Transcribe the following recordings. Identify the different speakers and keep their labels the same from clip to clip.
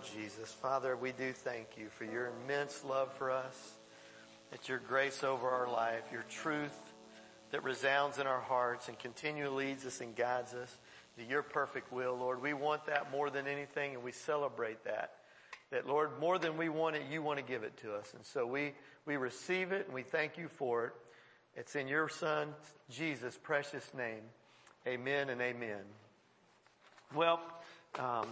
Speaker 1: Lord Jesus. Father, we do thank you for your immense love for us, that your grace over our life, your truth that resounds in our hearts and continually leads us and guides us to your perfect will, Lord. We want that more than anything and we celebrate that. That Lord, more than we want it, you want to give it to us. And so we, we receive it and we thank you for it. It's in your son, Jesus' precious name. Amen and amen. Well, um,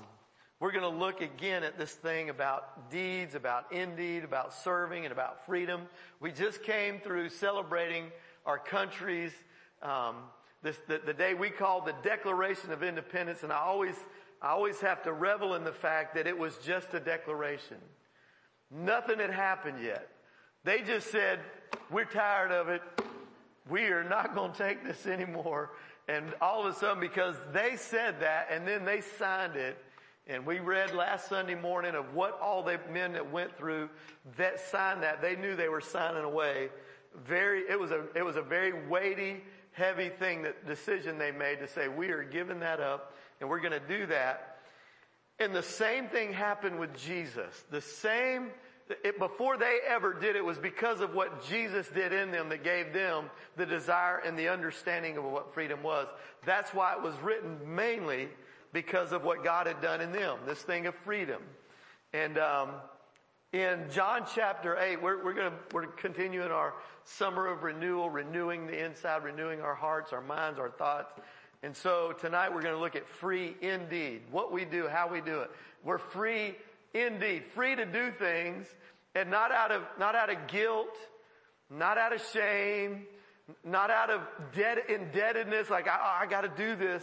Speaker 1: we're going to look again at this thing about deeds, about indeed, about serving, and about freedom. We just came through celebrating our country's um, this, the, the day we call the Declaration of Independence, and I always I always have to revel in the fact that it was just a declaration. Nothing had happened yet. They just said, "We're tired of it. We are not going to take this anymore." And all of a sudden, because they said that, and then they signed it, and we read last Sunday morning of what all the men that went through that signed that, they knew they were signing away. Very, it was a, it was a very weighty, heavy thing that decision they made to say, we are giving that up and we're going to do that. And the same thing happened with Jesus. The same, it, before they ever did it was because of what Jesus did in them that gave them the desire and the understanding of what freedom was. That's why it was written mainly because of what God had done in them, this thing of freedom. And um, in John chapter 8, we're, we're going to we're continuing our summer of renewal, renewing the inside, renewing our hearts, our minds, our thoughts. And so tonight we're going to look at free indeed. What we do, how we do it. We're free indeed. Free to do things and not out of, not out of guilt, not out of shame, not out of debt, indebtedness, like I, I gotta do this.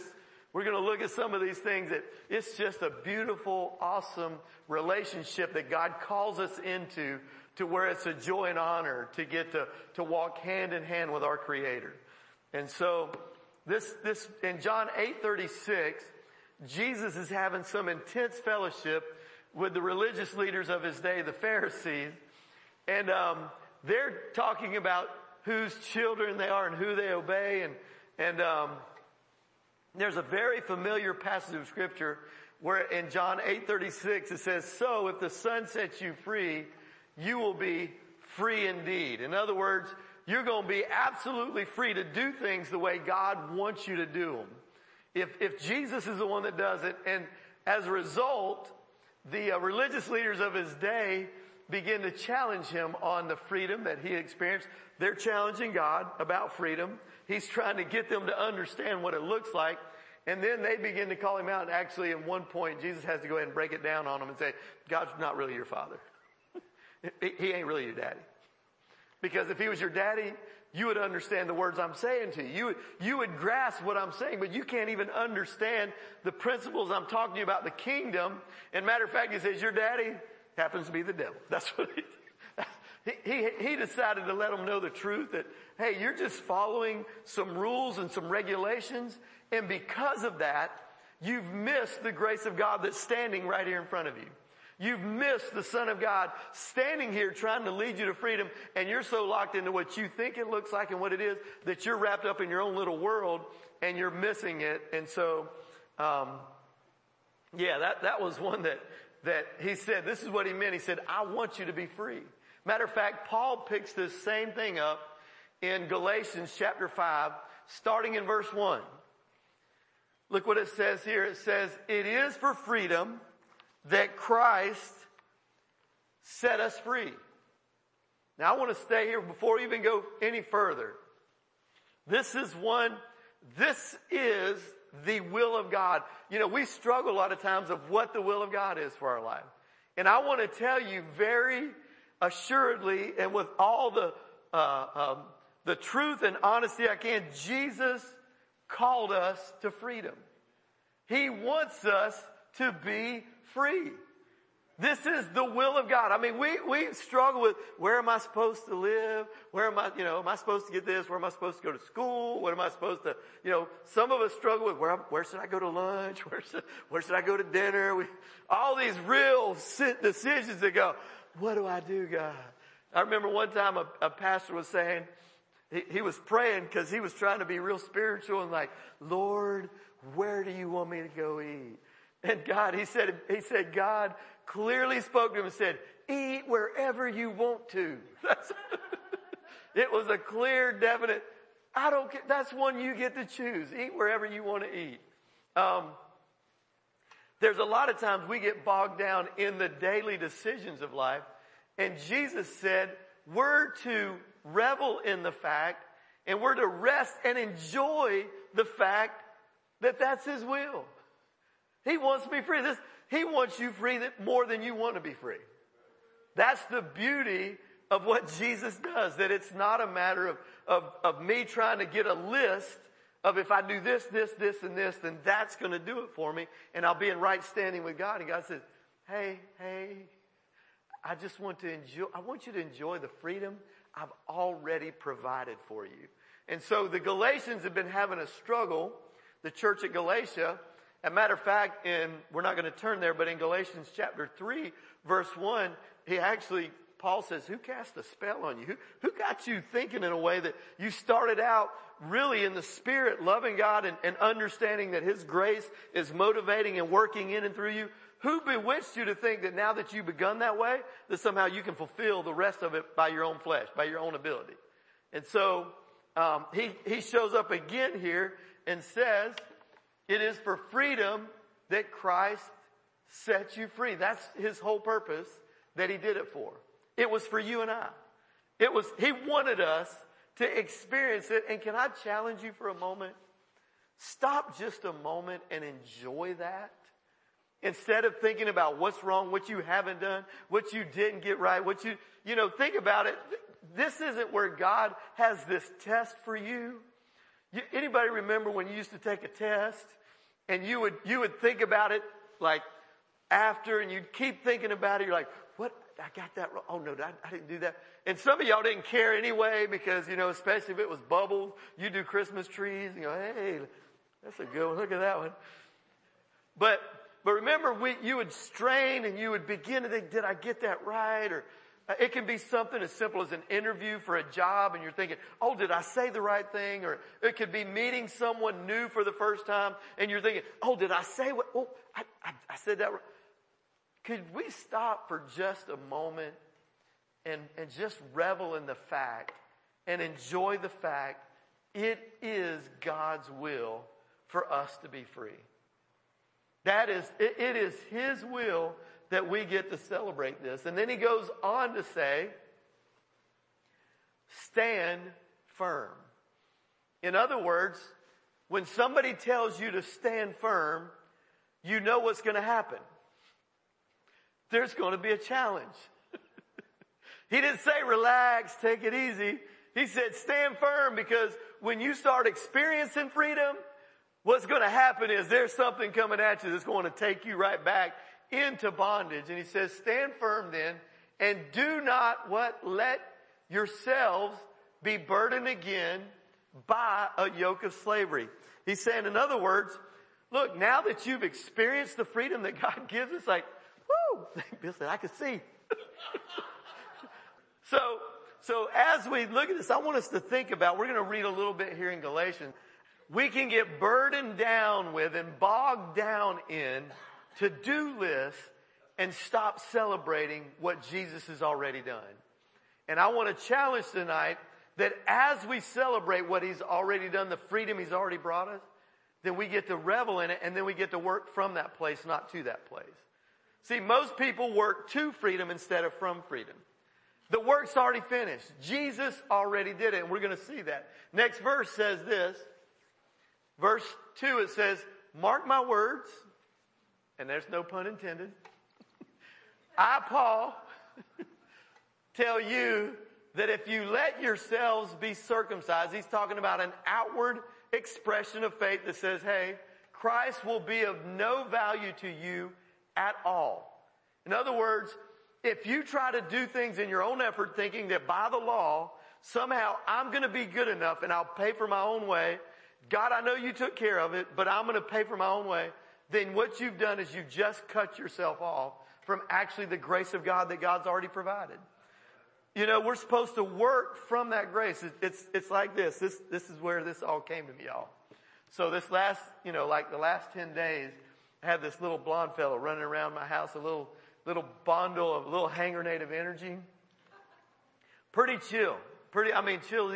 Speaker 1: We're going to look at some of these things that it's just a beautiful, awesome relationship that God calls us into to where it's a joy and honor to get to, to walk hand in hand with our creator. And so this, this, in John 8:36, Jesus is having some intense fellowship with the religious leaders of his day, the Pharisees, and um, they're talking about whose children they are and who they obey, and and um, there's a very familiar passage of scripture where in John 8:36 it says, "So if the Son sets you free, you will be free indeed." In other words, you're going to be absolutely free to do things the way God wants you to do them. If, if Jesus is the one that does it, and as a result, the uh, religious leaders of his day begin to challenge him on the freedom that he experienced. They're challenging God about freedom. He's trying to get them to understand what it looks like. And then they begin to call him out. And actually, at one point, Jesus has to go ahead and break it down on them and say, God's not really your father. he ain't really your daddy. Because if he was your daddy, you would understand the words I'm saying to you. You would, you would grasp what I'm saying, but you can't even understand the principles I'm talking to you about the kingdom. And matter of fact, he says, your daddy happens to be the devil. That's what he, he, he decided to let them know the truth that, hey, you're just following some rules and some regulations. And because of that, you've missed the grace of God that's standing right here in front of you. You've missed the Son of God standing here trying to lead you to freedom and you're so locked into what you think it looks like and what it is that you're wrapped up in your own little world and you're missing it. And so, um, yeah, that, that was one that, that he said, this is what he meant. He said, I want you to be free. Matter of fact, Paul picks this same thing up in Galatians chapter 5, starting in verse 1. Look what it says here. It says, it is for freedom that Christ set us free. Now I want to stay here before we even go any further. This is one, this is the will of God. You know, we struggle a lot of times of what the will of God is for our life. And I want to tell you very assuredly and with all the, uh, um, the truth and honesty I can, Jesus called us to freedom. He wants us to be free. This is the will of God. I mean, we, we struggle with where am I supposed to live? Where am I, you know, am I supposed to get this? Where am I supposed to go to school? What am I supposed to, you know, some of us struggle with where, where should I go to lunch? Where should, where should I go to dinner? We, all these real decisions that go, what do I do, God? I remember one time a, a pastor was saying, he, he was praying because he was trying to be real spiritual and like, Lord, where do you want me to go eat? And God, he said, he said, God clearly spoke to him and said, eat wherever you want to. it was a clear, definite, I don't care. That's one you get to choose. Eat wherever you want to eat. Um, there's a lot of times we get bogged down in the daily decisions of life. And Jesus said, we're to revel in the fact and we're to rest and enjoy the fact that that's His will. He wants be free. This, he wants you free more than you want to be free. That's the beauty of what Jesus does, that it's not a matter of, of, of me trying to get a list of if I do this, this, this, and this, then that's going to do it for me, and I'll be in right standing with God. And God says, hey, hey, I just want to enjoy, I want you to enjoy the freedom I've already provided for you. And so the Galatians have been having a struggle, the church at Galatia. As a matter of fact, in, we're not going to turn there, but in Galatians chapter 3, verse 1, he actually, Paul says, who cast a spell on you? Who, who got you thinking in a way that you started out really in the spirit, loving God and, and understanding that his grace is motivating and working in and through you? Who bewitched you to think that now that you've begun that way, that somehow you can fulfill the rest of it by your own flesh, by your own ability? And so, um, he, he shows up again here and says, it is for freedom that Christ set you free. That's his whole purpose that he did it for. It was for you and I. It was, he wanted us to experience it. And can I challenge you for a moment? Stop just a moment and enjoy that. Instead of thinking about what's wrong, what you haven't done, what you didn't get right, what you, you know, think about it. This isn't where God has this test for you. you. Anybody remember when you used to take a test and you would, you would think about it like after and you'd keep thinking about it. You're like, what? I got that wrong. Oh no, I, I didn't do that. And some of y'all didn't care anyway because, you know, especially if it was bubbles, you do Christmas trees and you go, hey, that's a good one. Look at that one. But, but remember we, you would strain and you would begin to think, did I get that right? Or uh, it can be something as simple as an interview for a job and you're thinking, oh, did I say the right thing? Or it could be meeting someone new for the first time and you're thinking, oh, did I say what? Oh, I, I, I said that right. Could we stop for just a moment and, and just revel in the fact and enjoy the fact it is God's will for us to be free. That is, it, it is His will that we get to celebrate this. And then he goes on to say, stand firm. In other words, when somebody tells you to stand firm, you know what's going to happen. There's going to be a challenge. he didn't say relax, take it easy. He said stand firm because when you start experiencing freedom, what's going to happen is there's something coming at you that's going to take you right back into bondage. And he says, stand firm then and do not what? Let yourselves be burdened again by a yoke of slavery. He's saying, in other words, look, now that you've experienced the freedom that God gives us, like, whoo, Bill said, I can see. so, so as we look at this, I want us to think about, we're going to read a little bit here in Galatians. We can get burdened down with and bogged down in to-do lists and stop celebrating what Jesus has already done. And I want to challenge tonight that as we celebrate what he's already done, the freedom he's already brought us, then we get to revel in it and then we get to work from that place, not to that place. See, most people work to freedom instead of from freedom. The work's already finished. Jesus already did it, and we're going to see that. Next verse says this. Verse 2, it says, Mark my words, and there's no pun intended. I, Paul, tell you that if you let yourselves be circumcised, he's talking about an outward expression of faith that says, hey, Christ will be of no value to you at all. In other words, if you try to do things in your own effort thinking that by the law, somehow I'm going to be good enough and I'll pay for my own way. God, I know you took care of it, but I'm going to pay for my own way then what you've done is you've just cut yourself off from actually the grace of God that God's already provided. You know, we're supposed to work from that grace. It's, it's like this. This, this is where this all came to me, y'all. So this last, you know, like the last 10 days I had this little blonde fellow running around my house, a little, little bundle of, little grenade of energy. Pretty chill. Pretty, I mean, chill.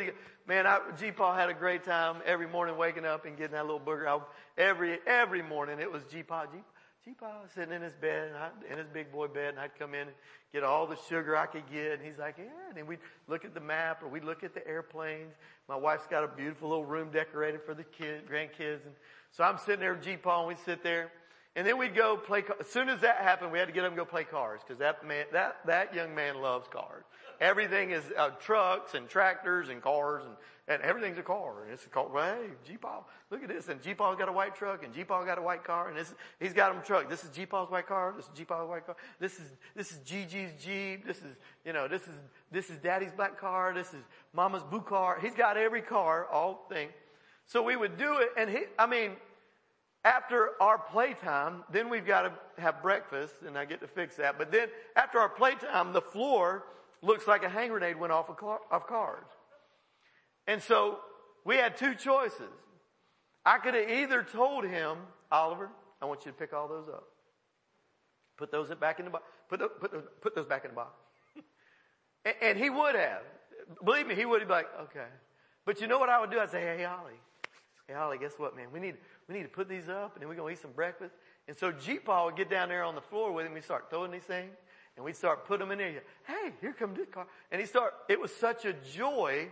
Speaker 1: Man, I, G. Paul had a great time every morning waking up and getting that little booger. I, every, every morning it was G. Paul, G. G. Paul sitting in his bed, and I, in his big boy bed, and I'd come in and get all the sugar I could get. And he's like, yeah. And then we'd look at the map or we'd look at the airplanes. My wife's got a beautiful little room decorated for the kids, grandkids. And so I'm sitting there with G. Paul and we'd sit there. And then we'd go play, as soon as that happened, we had to get and go play cars because that man, that, that young man loves cars. Everything is uh, trucks and tractors and cars and, and everything's a car. And it's a car. Well, hey, G-Paul, look at this. And G-Paul's got a white truck and G-Paul got a white car and this, he's got him a truck. This is G-Paul's white car. This is G-Paul's white car. This is, this is Gigi's Jeep. This is, you know, this is, this is daddy's black car. This is mama's blue car. He's got every car, all thing. So we would do it and he, I mean, after our playtime, then we've got to have breakfast, and I get to fix that. But then after our playtime, the floor looks like a hand grenade went off of, car, of. And so we had two choices. I could have either told him, Oliver, I want you to pick all those up. Put those back in the box. Put, the, put, those, put those back in the box. and, and, he would have. Believe me, he would be like, okay. But you know what I would do? I'd say, hey, Ollie. Hey, Ollie, guess what, man? We need, we need to put these up and then we're going to eat some breakfast. And so Paul would get down there on the floor with him. We'd start throwing these things and we'd start putting them in there. Hey, here comes this car. And he start, it was such a joy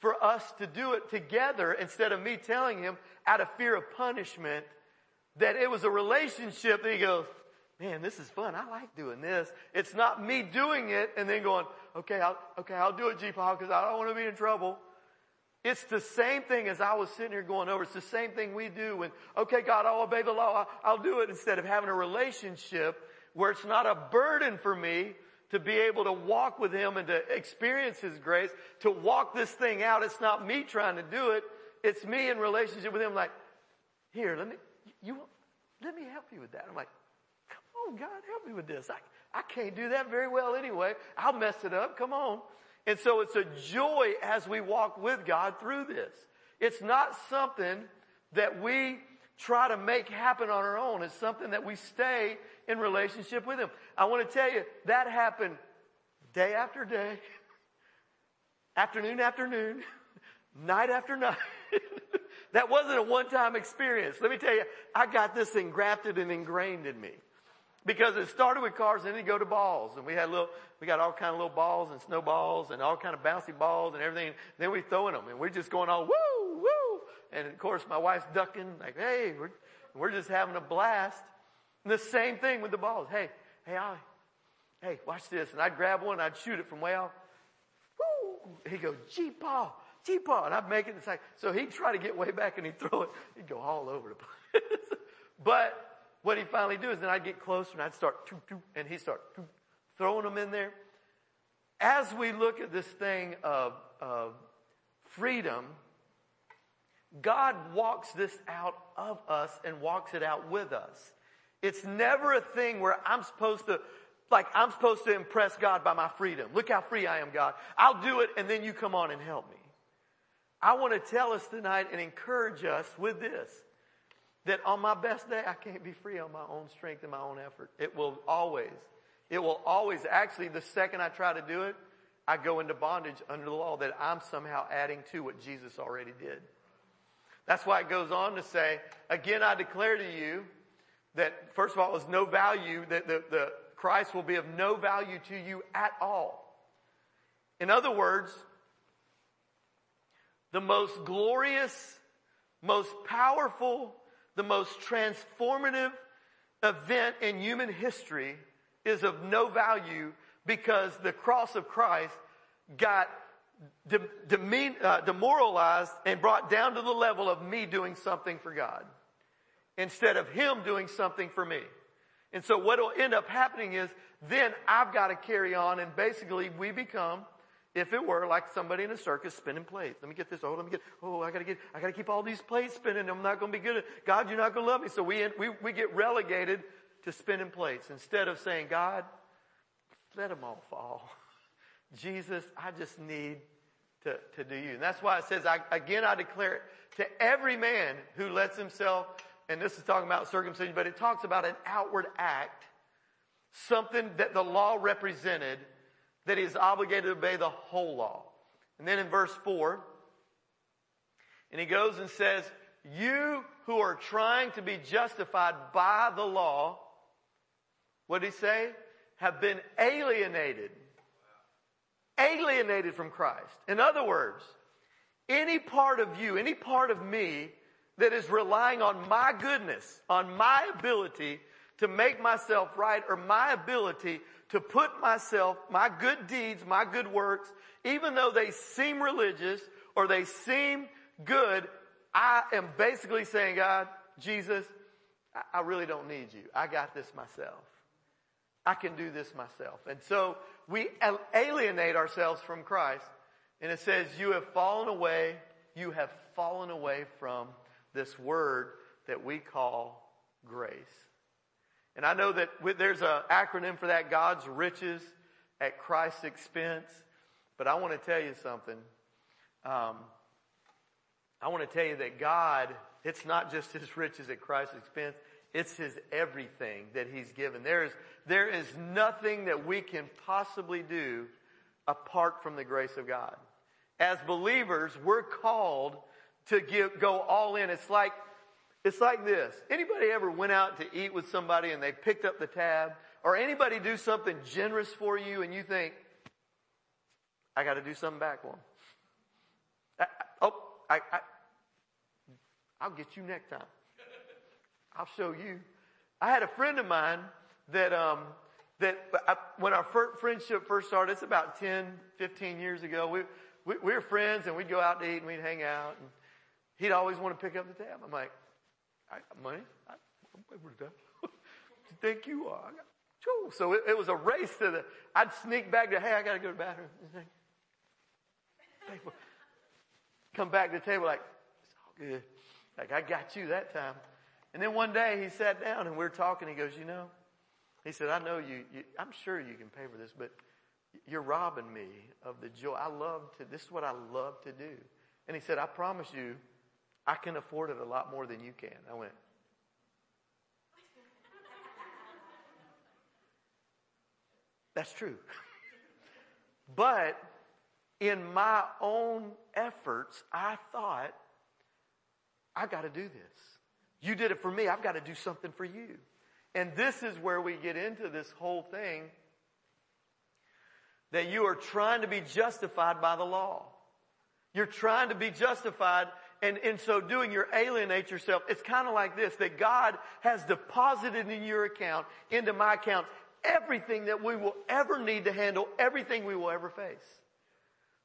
Speaker 1: for us to do it together instead of me telling him out of fear of punishment that it was a relationship that he goes, man, this is fun. I like doing this. It's not me doing it and then going, okay, I'll, okay, I'll do it, G Paul, because I don't want to be in trouble. It's the same thing as I was sitting here going over. It's the same thing we do when, okay, God, I'll obey the law. I'll do it instead of having a relationship where it's not a burden for me to be able to walk with Him and to experience His grace, to walk this thing out. It's not me trying to do it. It's me in relationship with Him like, here, let me, you, let me help you with that. I'm like, come on, God, help me with this. I, I can't do that very well anyway. I'll mess it up. Come on. And so it's a joy as we walk with God through this. It's not something that we try to make happen on our own. It's something that we stay in relationship with Him. I want to tell you, that happened day after day, afternoon after noon, night after night. that wasn't a one-time experience. Let me tell you, I got this engrafted and ingrained in me. Because it started with cars and then you go to balls. And we had little, we got all kind of little balls and snowballs and all kind of bouncy balls and everything. Then we throwing them and we're just going all woo, woo. And of course my wife's ducking like, hey, we're, we're just having a blast. And the same thing with the balls. Hey, hey, Ollie, hey, watch this. And I'd grab one I'd shoot it from way off. Woo! He'd go, gee, Paul, gee, Paul. And I'd make it. It's so he'd try to get way back and he'd throw it. He'd go all over the place. but what he'd finally do is then I'd get closer and I'd start, and he'd start throwing them in there. As we look at this thing of, of freedom, God walks this out of us and walks it out with us. It's never a thing where I'm supposed to, like I'm supposed to impress God by my freedom. Look how free I am, God. I'll do it and then you come on and help me. I want to tell us tonight and encourage us with this that on my best day, I can't be free on my own strength and my own effort. It will always, it will always, actually, the second I try to do it, I go into bondage under the law that I'm somehow adding to what Jesus already did. That's why it goes on to say, again, I declare to you that, first of all, there's no value, that the, the Christ will be of no value to you at all. In other words, the most glorious, most powerful, the most transformative event in human history is of no value because the cross of Christ got de- demean- uh, demoralized and brought down to the level of me doing something for God instead of Him doing something for me. And so what will end up happening is then I've got to carry on and basically we become if it were like somebody in a circus spinning plates. Let me get this. Oh, let me get, oh, I gotta get, I gotta keep all these plates spinning. I'm not gonna be good at, God, you're not gonna love me. So we, we, we get relegated to spinning plates instead of saying, God, let them all fall. Jesus, I just need to, to do you. And that's why it says, I, again, I declare it to every man who lets himself and this is talking about circumcision, but it talks about an outward act, something that the law represented that he is obligated to obey the whole law. And then in verse 4, and he goes and says, you who are trying to be justified by the law, what did he say? Have been alienated. Alienated from Christ. In other words, any part of you, any part of me that is relying on my goodness, on my ability to make myself right or my ability to put myself, my good deeds, my good works, even though they seem religious or they seem good, I am basically saying, God, Jesus, I really don't need you. I got this myself. I can do this myself. And so we alienate ourselves from Christ. And it says, you have fallen away, you have fallen away from this word that we call grace. And I know that there's an acronym for that, God's riches at Christ's expense. But I want to tell you something. Um, I want to tell you that God, it's not just His riches at Christ's expense. It's His everything that He's given. There is, there is nothing that we can possibly do apart from the grace of God. As believers, we're called to give, go all in. It's like, it's like this. Anybody ever went out to eat with somebody and they picked up the tab? Or anybody do something generous for you and you think, I gotta do something back for them. Oh, I, I, I'll get you next time. I'll show you. I had a friend of mine that, um, that I, when our friendship first started, it's about 10, 15 years ago, we, we, we were friends and we'd go out to eat and we'd hang out and he'd always want to pick up the tab. I'm like, I got money. I, I'm paying for the tab. you think you are? So it, it, was a race to the, I'd sneak back to, hey, I got to go to the bathroom. Come back to the table like, it's all good. Like, I got you that time. And then one day he sat down and we are talking. He goes, you know, he said, I know you, you, I'm sure you can pay for this, but you're robbing me of the joy. I love to, this is what I love to do. And he said, I promise you, I can afford it a lot more than you can. I went, That's true. but in my own efforts, I thought, I got to do this. You did it for me. I've got to do something for you. And this is where we get into this whole thing that you are trying to be justified by the law. You're trying to be justified and in so doing, you alienate yourself. It's kind of like this, that God has deposited in your account, into my account, everything that we will ever need to handle, everything we will ever face.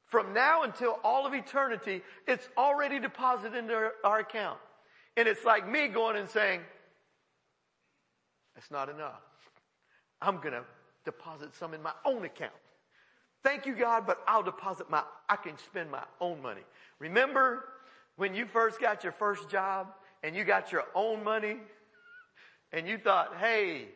Speaker 1: From now until all of eternity, it's already deposited into our, account. And it's like me going and saying, that's not enough. I'm gonna deposit some in my own account. Thank you, God, but I'll deposit my, I can spend my own money. Remember when you first got your first job and you got your own money and you thought, hey,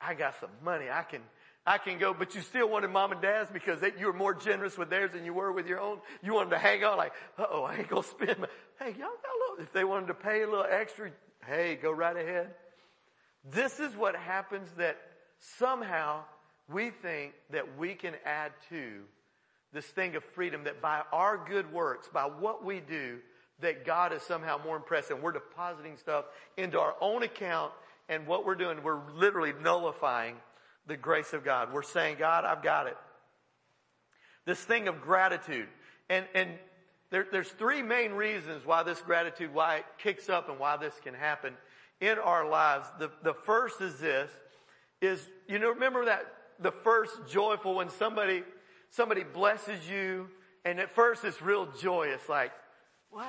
Speaker 1: I got some money. I can, I can go, but you still wanted mom and dad's because they, you were more generous with theirs than you were with your own. You wanted to hang on like, oh, I ain't gonna spend my, hey, y'all got a little, if they wanted to pay a little extra, hey, go right ahead. This is what happens that somehow we think that we can add to this thing of freedom that by our good works, by what we do, that God is somehow more impressed and we're depositing stuff into our own account and what we're doing, we're literally nullifying the grace of God. We're saying, God, I've got it. This thing of gratitude. And, and there, there's three main reasons why this gratitude, why it kicks up and why this can happen in our lives. The, the first is this, is, you know, remember that the first joyful when somebody, somebody blesses you and at first it's real joyous, like, wow,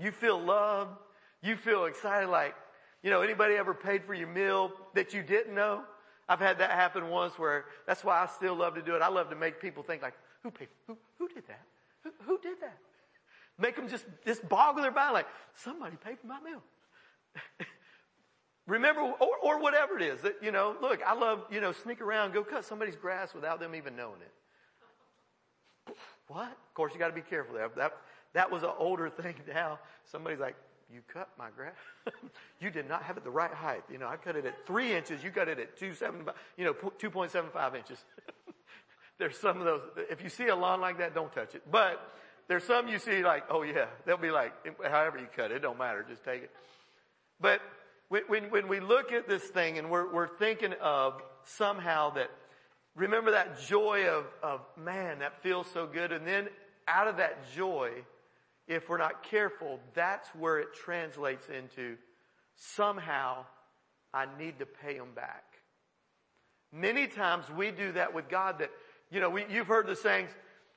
Speaker 1: you feel loved, you feel excited, like, you know, anybody ever paid for your meal that you didn't know? I've had that happen once where that's why I still love to do it. I love to make people think like, who paid, who, who did that? Who, who did that? Make them just, just boggle their mind like, somebody paid for my meal. Remember, or, or whatever it is that, you know, look, I love, you know, sneak around, go cut somebody's grass without them even knowing it. What? Of course, you got to be careful there. That, that was an older thing now. Somebody's like, you cut my grass. you did not have it the right height. You know, I cut it at three inches. You cut it at two seven, you know, 2.75 inches. there's some of those. If you see a lawn like that, don't touch it. But there's some you see like, oh yeah, they'll be like, however you cut it, it don't matter. Just take it. But when, when, when we look at this thing and we're, we're thinking of somehow that, remember that joy of, of man, that feels so good. And then out of that joy, if we're not careful, that's where it translates into somehow I need to pay him back. Many times we do that with God that, you know, we, you've heard the sayings,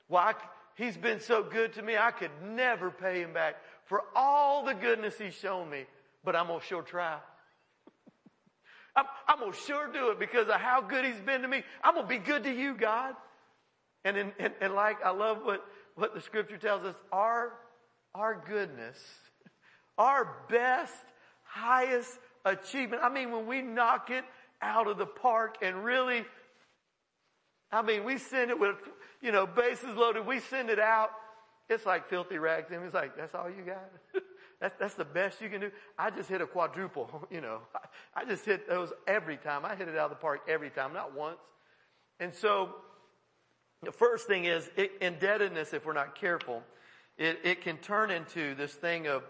Speaker 1: well, I, he's been so good to me, I could never pay him back for all the goodness he's shown me, but I'm gonna sure try. I'm, I'm gonna sure do it because of how good he's been to me. I'm gonna be good to you, God. And, in, and, and like, I love what, what the scripture tells us, our, our goodness, our best, highest achievement. I mean, when we knock it out of the park and really, I mean, we send it with, you know, bases loaded, we send it out. It's like filthy rags. And it's like, that's all you got? that's, that's the best you can do. I just hit a quadruple, you know. I, I just hit those every time. I hit it out of the park every time, not once. And so, the first thing is it, indebtedness, if we're not careful, it, it can turn into this thing of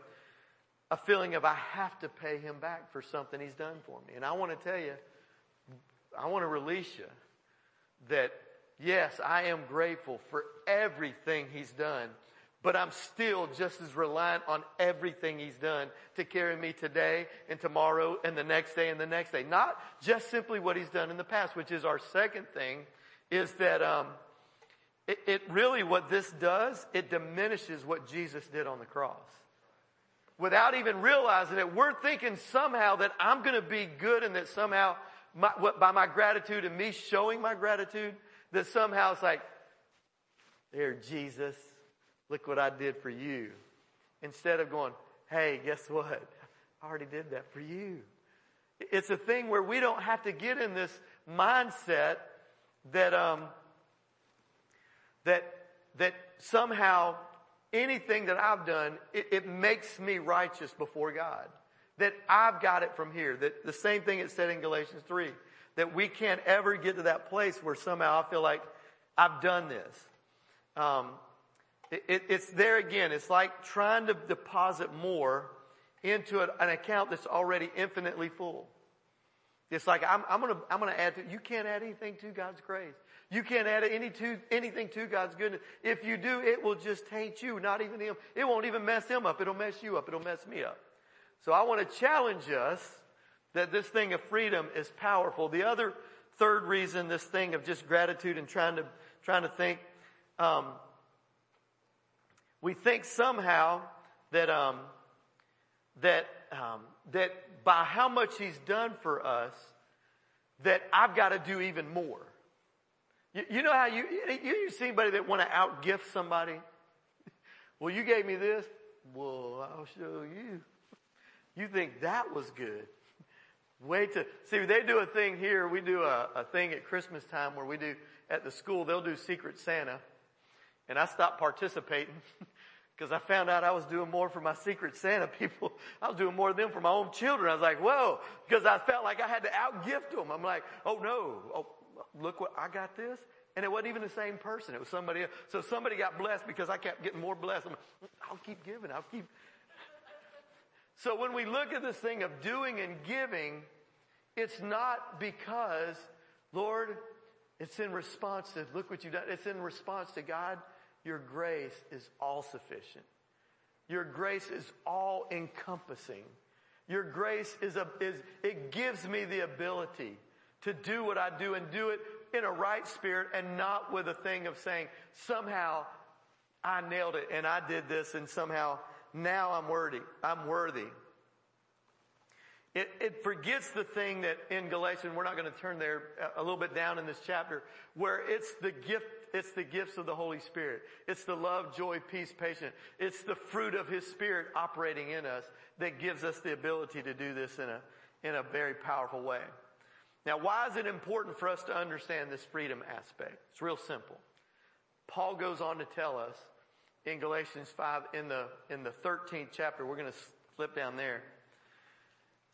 Speaker 1: a feeling of I have to pay him back for something he's done for me. And I want to tell you, I want to release you that yes, I am grateful for everything he's done, but I'm still just as reliant on everything he's done to carry me today and tomorrow and the next day and the next day. Not just simply what he's done in the past, which is our second thing, is that um, it, it really what this does, it diminishes what Jesus did on the cross. Without even realizing it, we're thinking somehow that I'm going to be good and that somehow my, what, by my gratitude and me showing my gratitude, that somehow it's like, there, Jesus, look what I did for you. Instead of going, hey, guess what? I already did that for you. It's a thing where we don't have to get in this mindset that, um, that, that somehow anything that I've done, it, it makes me righteous before God that I've got it from here. That the same thing it said in Galatians 3. That we can't ever get to that place where somehow I feel like I've done this. Um, it, it, it's there again. It's like trying to deposit more into an account that's already infinitely full. It's like I'm, I'm, gonna I'm gonna add to. You can't add anything to God's grace. You can't add any to anything to God's goodness. If you do, it will just taint you, not even Him. It won't even mess Him up. It'll mess you up. It'll mess me up. So I want to challenge us that this thing of freedom is powerful. The other third reason, this thing of just gratitude and trying to trying to think, um, we think somehow that um, that um, that by how much He's done for us, that I've got to do even more. You, you know how you you, you see anybody that want to outgift somebody? Well, you gave me this. Well, I'll show you. You think that was good. Wait to, see, they do a thing here. We do a, a thing at Christmas time where we do, at the school, they'll do Secret Santa. And I stopped participating because I found out I was doing more for my Secret Santa people. I was doing more than them for my own children. I was like, whoa, because I felt like I had to outgift them. I'm like, oh no, oh, look what, I got this. And it wasn't even the same person. It was somebody else. So somebody got blessed because I kept getting more blessed. I'm, I'll keep giving. I'll keep, so when we look at this thing of doing and giving, it's not because, Lord, it's in response to, look what you've done. It's in response to God. Your grace is all sufficient. Your grace is all encompassing. Your grace is a, is, it gives me the ability to do what I do and do it in a right spirit and not with a thing of saying, somehow I nailed it and I did this and somehow now I'm worthy. I'm worthy. It, it, forgets the thing that in Galatians, we're not going to turn there uh, a little bit down in this chapter, where it's the gift, it's the gifts of the Holy Spirit. It's the love, joy, peace, patience. It's the fruit of His Spirit operating in us that gives us the ability to do this in a, in a very powerful way. Now, why is it important for us to understand this freedom aspect? It's real simple. Paul goes on to tell us in Galatians 5, in the, in the 13th chapter, we're going to Flip down there.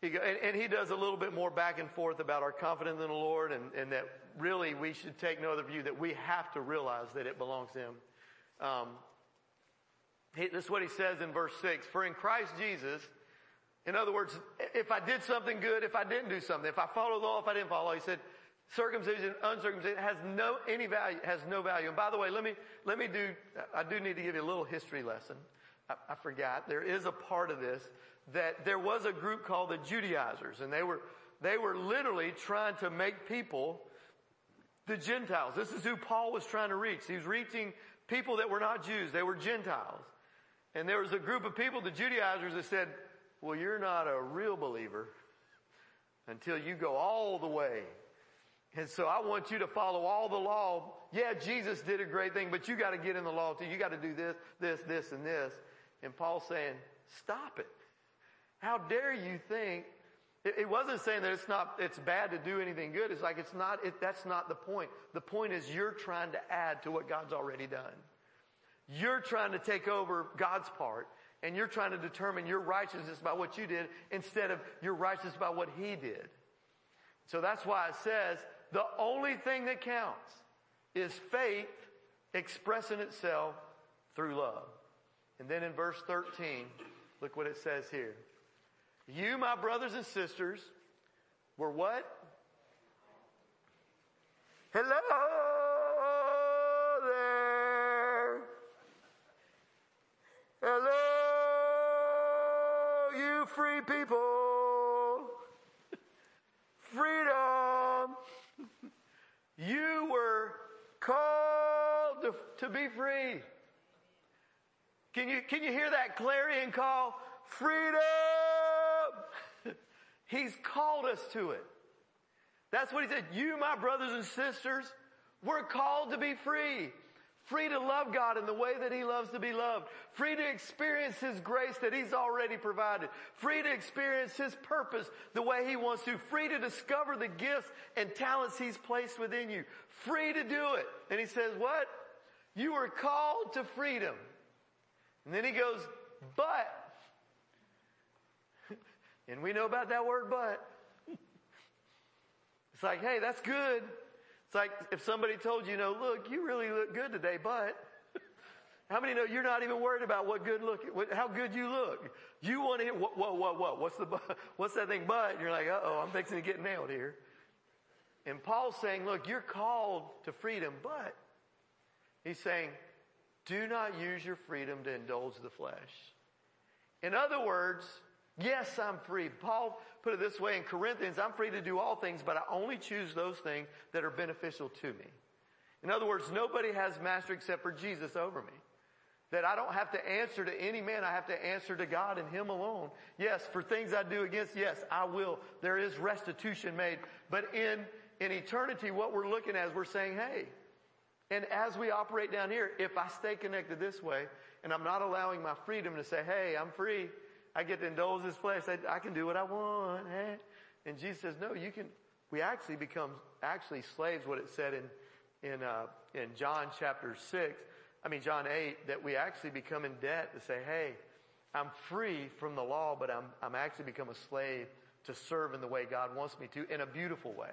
Speaker 1: He and, and, he does a little bit more back and forth about our confidence in the Lord and, and, that really we should take no other view, that we have to realize that it belongs to Him. Um, he, this is what he says in verse 6. For in Christ Jesus, in other words, if I did something good, if I didn't do something, if I followed the law, if I didn't follow, he said, circumcision, uncircumcision has no, any value, has no value. And by the way, let me, let me do, I do need to give you a little history lesson. I, I forgot. There is a part of this that there was a group called the Judaizers and they were, they were literally trying to make people the Gentiles. This is who Paul was trying to reach. He was reaching people that were not Jews. They were Gentiles. And there was a group of people, the Judaizers, that said, well, you're not a real believer until you go all the way. And so I want you to follow all the law. Yeah, Jesus did a great thing, but you got to get in the law too. You got to do this, this, this, and this. And Paul's saying, stop it. How dare you think it, wasn't saying that it's not, it's bad to do anything good. It's like it's not, it, that's not the point. The point is you're trying to add to what God's already done. You're trying to take over God's part and you're trying to determine your righteousness by what you did instead of your righteousness by what he did. So that's why it says the only thing that counts is faith expressing itself through love. And then in verse 13, look what it says here. You, my brothers and sisters, were what? Hello there. Hello, you free people. Freedom. You were called to, be free. Can you, can you hear that clarion call? Freedom! He's called us to it. That's what he said. You, my brothers and sisters, we're called to be free. Free to love God in the way that He loves to be loved. Free to experience His grace that He's already provided. Free to experience His purpose the way He wants to. Free to discover the gifts and talents He's placed within you. Free to do it. And He says, what? You are called to freedom. And then He goes, but and we know about that word but. It's like, hey, that's good. It's like if somebody told you, you know, look, you really look good today, but how many know you're not even worried about what good look, what, how good you look? You want to what, what, what, what? What's the, what's that thing but? And you're like, uh oh, I'm fixing to get nailed here. And Paul's saying, look, you're called to freedom, but he's saying, do not use your freedom to indulge the flesh. In other words, Yes, I'm free. Paul put it this way in Corinthians, I'm free to do all things, but I only choose those things that are beneficial to me. In other words, nobody has master except for Jesus over me. That I don't have to answer to any man, I have to answer to God and Him alone. Yes, for things I do against, yes, I will. There is restitution made. But in, in eternity, what we're looking at is we're saying, hey, and as we operate down here, if I stay connected this way, and I'm not allowing my freedom to say, hey, I'm free, I get to indulge this flesh. I, I can do what I want. Eh? And Jesus says, no, you can, we actually become actually slaves, what it said in, in, uh, in John chapter six, I mean, John 8, that we actually become in debt to say, hey, I'm free from the law, but I'm, I'm actually become a slave to serve in the way God wants me to in a beautiful way.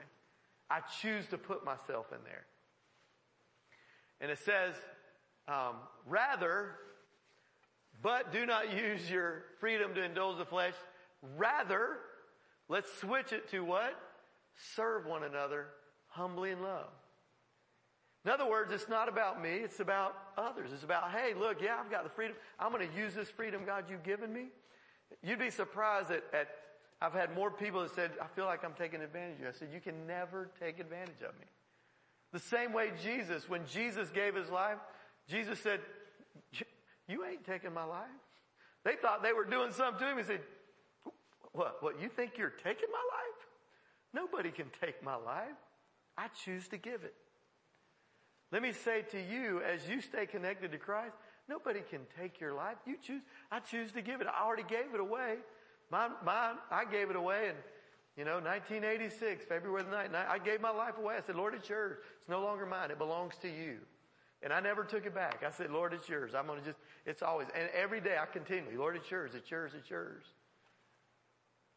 Speaker 1: I choose to put myself in there. And it says, um, rather, but do not use your freedom to indulge the flesh. Rather, let's switch it to what? Serve one another humbly in love. In other words, it's not about me, it's about others. It's about, hey, look, yeah, I've got the freedom. I'm going to use this freedom, God, you've given me. You'd be surprised that at, I've had more people that said, I feel like I'm taking advantage of you. I said, you can never take advantage of me. The same way Jesus, when Jesus gave his life, Jesus said, you ain't taking my life. They thought they were doing something to him. He said, what, what, you think you're taking my life? Nobody can take my life. I choose to give it. Let me say to you, as you stay connected to Christ, nobody can take your life. You choose, I choose to give it. I already gave it away. Mine, mine, I gave it away in, you know, 1986, February the 9th. I gave my life away. I said, Lord, it's yours. It's no longer mine. It belongs to you. And I never took it back. I said, Lord, it's yours. I'm going to just, it's always, and every day I continually, Lord, it's yours, it's yours, it's yours.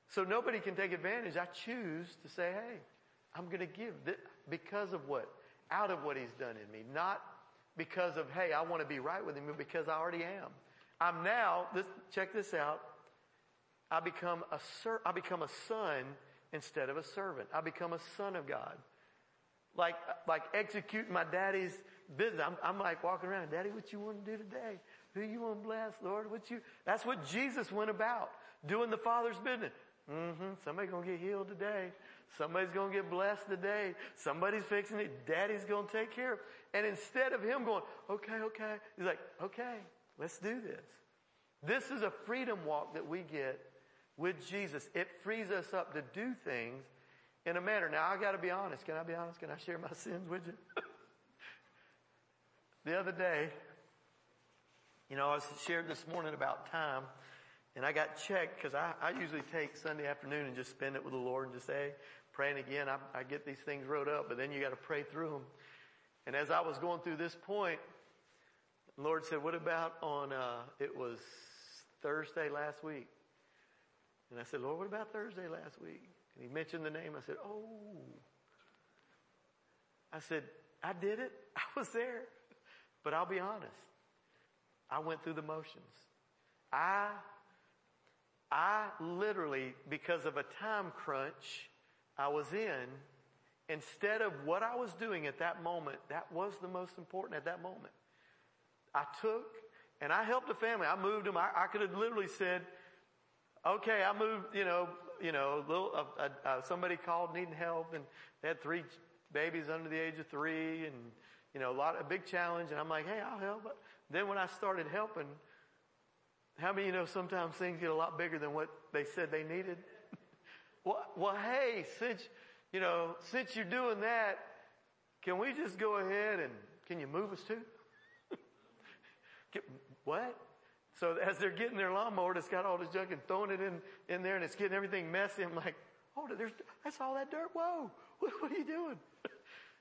Speaker 1: So nobody can take advantage. I choose to say, hey, I'm going to give because of what? Out of what he's done in me. Not because of, hey, I want to be right with him, but because I already am. I'm now, this, check this out. I become a ser, I become a son instead of a servant. I become a son of God. Like, like executing my daddy's business. I'm, I'm like walking around, Daddy, what you want to do today? Who you want to bless, Lord? What you, that's what Jesus went about. Doing the Father's business. Mm-hmm. Somebody's gonna get healed today. Somebody's gonna get blessed today. Somebody's fixing it. Daddy's gonna take care of. And instead of him going, okay, okay, he's like, okay, let's do this. This is a freedom walk that we get with Jesus. It frees us up to do things in a manner. Now I gotta be honest. Can I be honest? Can I share my sins with you? the other day, you know, I was shared this morning about time and I got checked because I, I usually take Sunday afternoon and just spend it with the Lord and just say, praying again. I, I get these things wrote up, but then you got to pray through them. And as I was going through this point, the Lord said, what about on, uh, it was Thursday last week. And I said, Lord, what about Thursday last week? And he mentioned the name. I said, oh. I said, I did it. I was there. But I'll be honest. I went through the motions. I, I literally, because of a time crunch I was in, instead of what I was doing at that moment, that was the most important at that moment. I took and I helped the family. I moved them. I, I could have literally said, okay, I moved, you know, you know, little, uh, uh, somebody called needing help and they had three babies under the age of three and, you know, a lot, a big challenge. And I'm like, hey, I'll help. Then when I started helping, how many you know sometimes things get a lot bigger than what they said they needed? well, well, hey, since, you know, since you're doing that, can we just go ahead and, can you move us too? what? So as they're getting their lawnmower that's got all this junk and throwing it in, in there and it's getting everything messy, I'm like, hold it, there's, that's all that dirt. Whoa, what, what are you doing?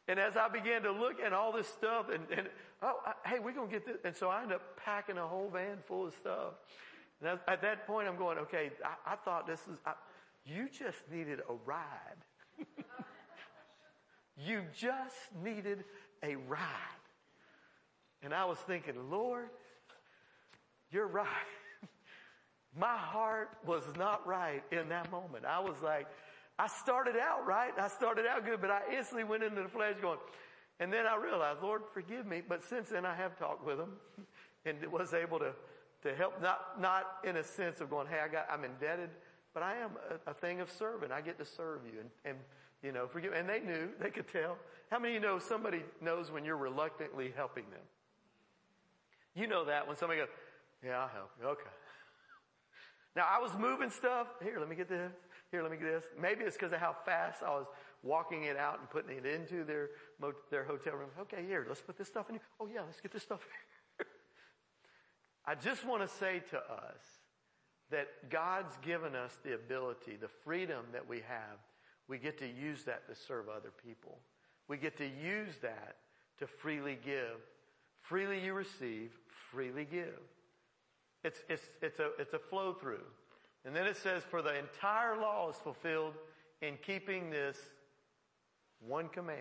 Speaker 1: And as I began to look at all this stuff and, and oh, I, hey, we're going to get this. And so I end up packing a whole van full of stuff. And at that point I'm going, okay, I, I thought this is, I, you just needed a ride. you just needed a ride. And I was thinking, Lord, you're right. My heart was not right in that moment. I was like, I started out right. I started out good, but I instantly went into the flesh going, and then I realized, Lord, forgive me. But since then I have talked with him and was able to, to help, not, not in a sense of going, hey, I got, I'm indebted, but I am a, a thing of serving. I get to serve you and, and, you know, forgive. And they knew, they could tell. How many of you know somebody knows when you're reluctantly helping them? You know that when somebody goes, yeah, I'll help you. Okay. Now I was moving stuff. Here, let me get this. Here, let me get this. Maybe it's because of how fast I was walking it out and putting it into their their hotel room. Okay, here, let's put this stuff in here. Oh yeah, let's get this stuff. I just want to say to us that God's given us the ability, the freedom that we have. We get to use that to serve other people. We get to use that to freely give. Freely you receive, freely give. It's, it's, it's a, it's a flow through. And then it says, for the entire law is fulfilled in keeping this one command.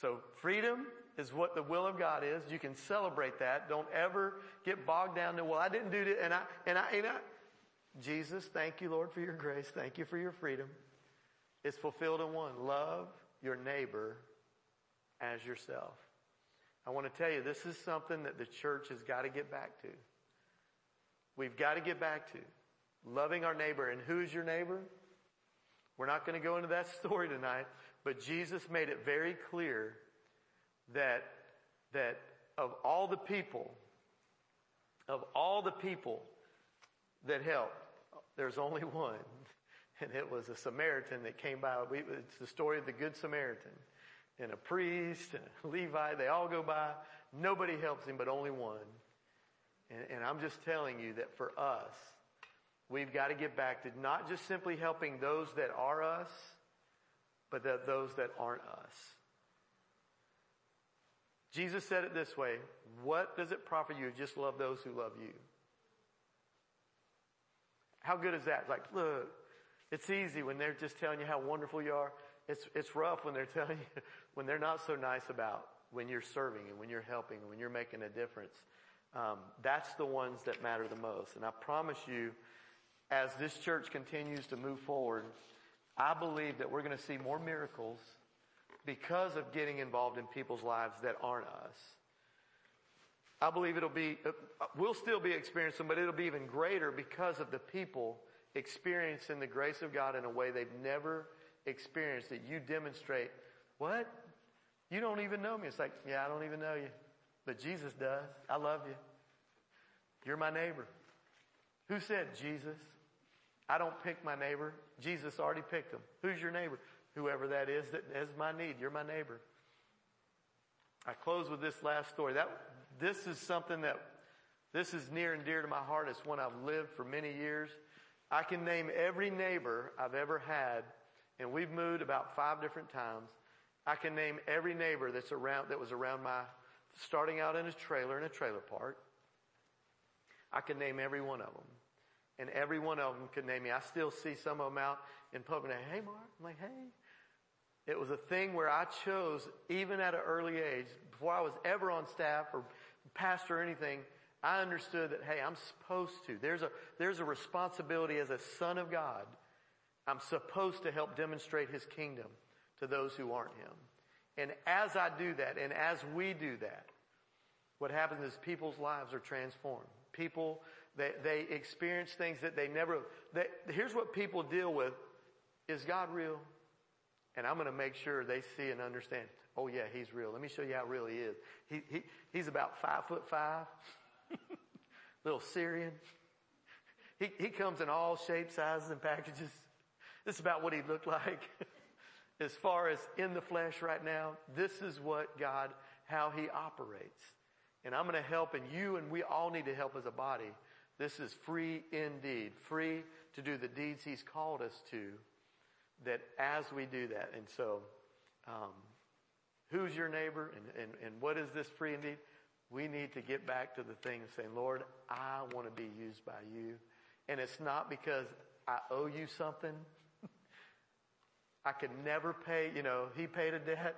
Speaker 1: So freedom is what the will of God is. You can celebrate that. Don't ever get bogged down to, well, I didn't do it. And I, and I, and I, Jesus, thank you, Lord, for your grace. Thank you for your freedom. It's fulfilled in one. Love your neighbor as yourself. I want to tell you, this is something that the church has got to get back to. We've got to get back to loving our neighbor. And who's your neighbor? We're not going to go into that story tonight, but Jesus made it very clear that, that of all the people, of all the people that helped, there's only one. And it was a Samaritan that came by. We, it's the story of the Good Samaritan and a priest and a Levi. They all go by. Nobody helps him, but only one. And, and I'm just telling you that for us, we've got to get back to not just simply helping those that are us, but that those that aren't us. Jesus said it this way, what does it profit you to just love those who love you? How good is that? Like, look, it's easy when they're just telling you how wonderful you are. It's, it's rough when they're telling you, when they're not so nice about when you're serving and when you're helping and when you're making a difference. Um, that's the ones that matter the most. And I promise you, as this church continues to move forward, I believe that we're going to see more miracles because of getting involved in people's lives that aren't us. I believe it'll be, uh, we'll still be experiencing, but it'll be even greater because of the people experiencing the grace of God in a way they've never experienced that you demonstrate, what? You don't even know me. It's like, yeah, I don't even know you. But Jesus does. I love you. You're my neighbor. Who said Jesus? I don't pick my neighbor. Jesus already picked him. Who's your neighbor? Whoever that is that has my need. You're my neighbor. I close with this last story. That, this is something that, this is near and dear to my heart. It's one I've lived for many years. I can name every neighbor I've ever had, and we've moved about five different times. I can name every neighbor that's around, that was around my, starting out in a trailer in a trailer park. I can name every one of them. And every one of them could name me. I still see some of them out in public. And, hey, Mark. I'm like, hey. It was a thing where I chose, even at an early age, before I was ever on staff or pastor or anything, I understood that, hey, I'm supposed to. There's a, there's a responsibility as a son of God. I'm supposed to help demonstrate his kingdom to those who aren't him. And as I do that, and as we do that, what happens is people's lives are transformed. People, they, they experience things that they never, they, here's what people deal with. Is God real? And I'm going to make sure they see and understand. Oh yeah, he's real. Let me show you how real he is. He, he, he's about five foot five. Little Syrian. He, he comes in all shapes, sizes, and packages. This is about what he looked like. as far as in the flesh right now, this is what God, how He operates. And I'm going to help and you and we all need to help as a body. This is free indeed. Free to do the deeds He's called us to. That as we do that. And so, um, who's your neighbor and, and, and what is this free indeed? We need to get back to the thing of saying, Lord, I want to be used by you. And it's not because I owe you something. I could never pay, you know, he paid a debt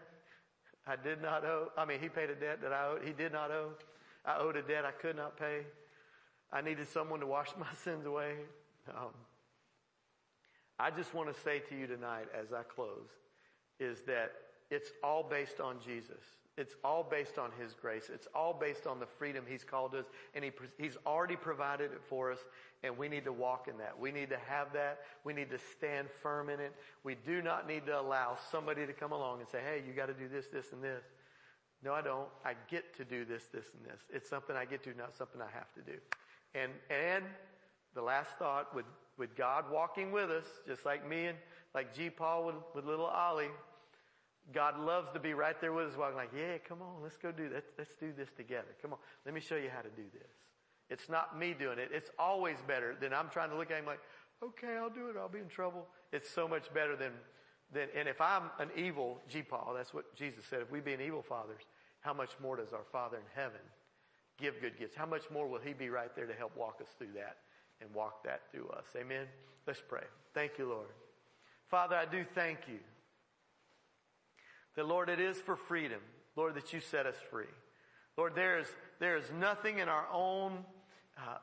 Speaker 1: I did not owe. I mean, he paid a debt that I owed. He did not owe. I owed a debt I could not pay. I needed someone to wash my sins away. Um, I just want to say to you tonight as I close is that it's all based on Jesus. It's all based on His grace. It's all based on the freedom He's called us and he, He's already provided it for us and we need to walk in that. We need to have that. We need to stand firm in it. We do not need to allow somebody to come along and say, hey, you gotta do this, this, and this. No, I don't. I get to do this, this, and this. It's something I get to, not something I have to do. And, and the last thought, with, with God walking with us, just like me and like G. Paul with, with little Ollie, God loves to be right there with us walking like, yeah, come on, let's go do that. Let's do this together. Come on. Let me show you how to do this. It's not me doing it. It's always better than I'm trying to look at him like, okay, I'll do it. I'll be in trouble. It's so much better than, than, and if I'm an evil G Paul, that's what Jesus said. If we be an evil fathers, how much more does our Father in heaven give good gifts? How much more will he be right there to help walk us through that and walk that through us? Amen. Let's pray. Thank you, Lord. Father, I do thank you that Lord, it is for freedom, Lord, that you set us free. Lord, there is, there is nothing in our own, uh,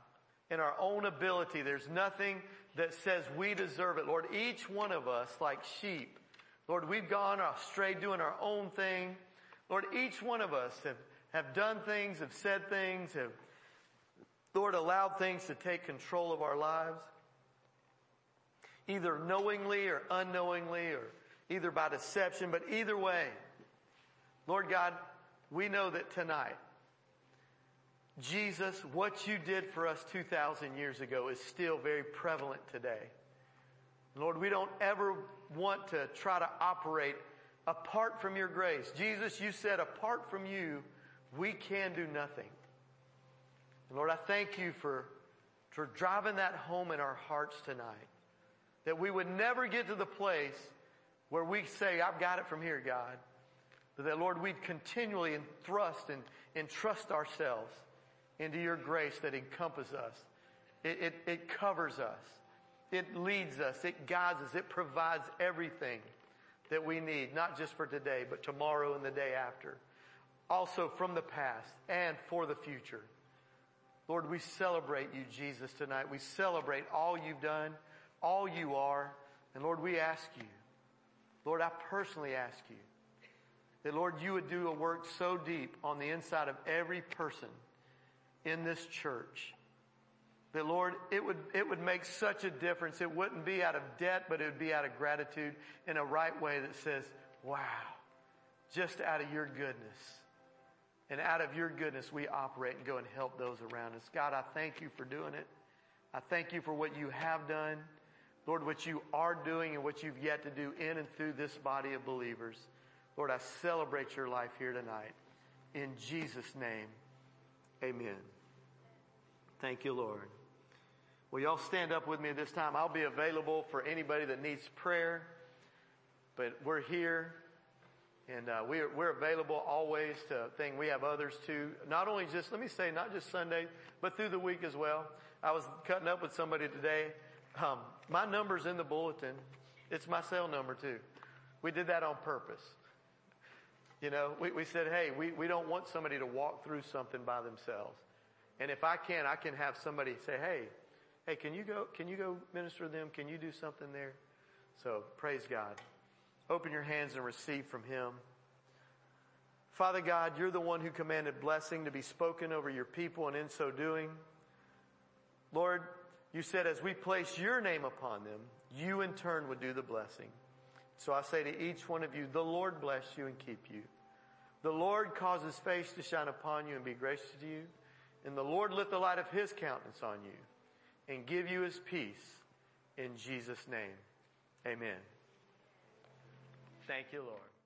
Speaker 1: in our own ability. There's nothing that says we deserve it. Lord, each one of us, like sheep, Lord, we've gone astray doing our own thing. Lord, each one of us have, have done things, have said things, have, Lord, allowed things to take control of our lives. Either knowingly or unknowingly or either by deception, but either way, Lord God, we know that tonight, Jesus, what you did for us 2,000 years ago is still very prevalent today. Lord, we don't ever want to try to operate apart from your grace. Jesus, you said apart from you, we can do nothing. Lord, I thank you for, for driving that home in our hearts tonight. That we would never get to the place where we say, I've got it from here, God. But that Lord, we'd continually thrust and entrust ourselves into your grace that encompasses us. It, it, it covers us. It leads us. It guides us. It provides everything that we need, not just for today, but tomorrow and the day after. Also from the past and for the future. Lord, we celebrate you, Jesus, tonight. We celebrate all you've done, all you are. And Lord, we ask you, Lord, I personally ask you that Lord, you would do a work so deep on the inside of every person in this church that Lord, it would, it would make such a difference. It wouldn't be out of debt, but it would be out of gratitude in a right way that says, wow, just out of your goodness. And out of your goodness, we operate and go and help those around us. God, I thank you for doing it. I thank you for what you have done. Lord, what you are doing and what you've yet to do in and through this body of believers. Lord, I celebrate your life here tonight. In Jesus' name, amen. Thank you, Lord. Will y'all stand up with me this time? I'll be available for anybody that needs prayer, but we're here and uh, we're, we're available always to thing. We have others too. Not only just, let me say, not just Sunday, but through the week as well. I was cutting up with somebody today. Um, my number's in the bulletin. It's my cell number too. We did that on purpose. You know, we, we said, hey, we, we don't want somebody to walk through something by themselves. And if I can, I can have somebody say, hey, hey, can you go, can you go minister to them? Can you do something there? So praise God. Open your hands and receive from Him. Father God, you're the one who commanded blessing to be spoken over your people and in so doing, Lord, you said as we place your name upon them, you in turn would do the blessing. So I say to each one of you, the Lord bless you and keep you. The Lord cause his face to shine upon you and be gracious to you. And the Lord lift the light of his countenance on you and give you his peace in Jesus' name. Amen. Thank you, Lord.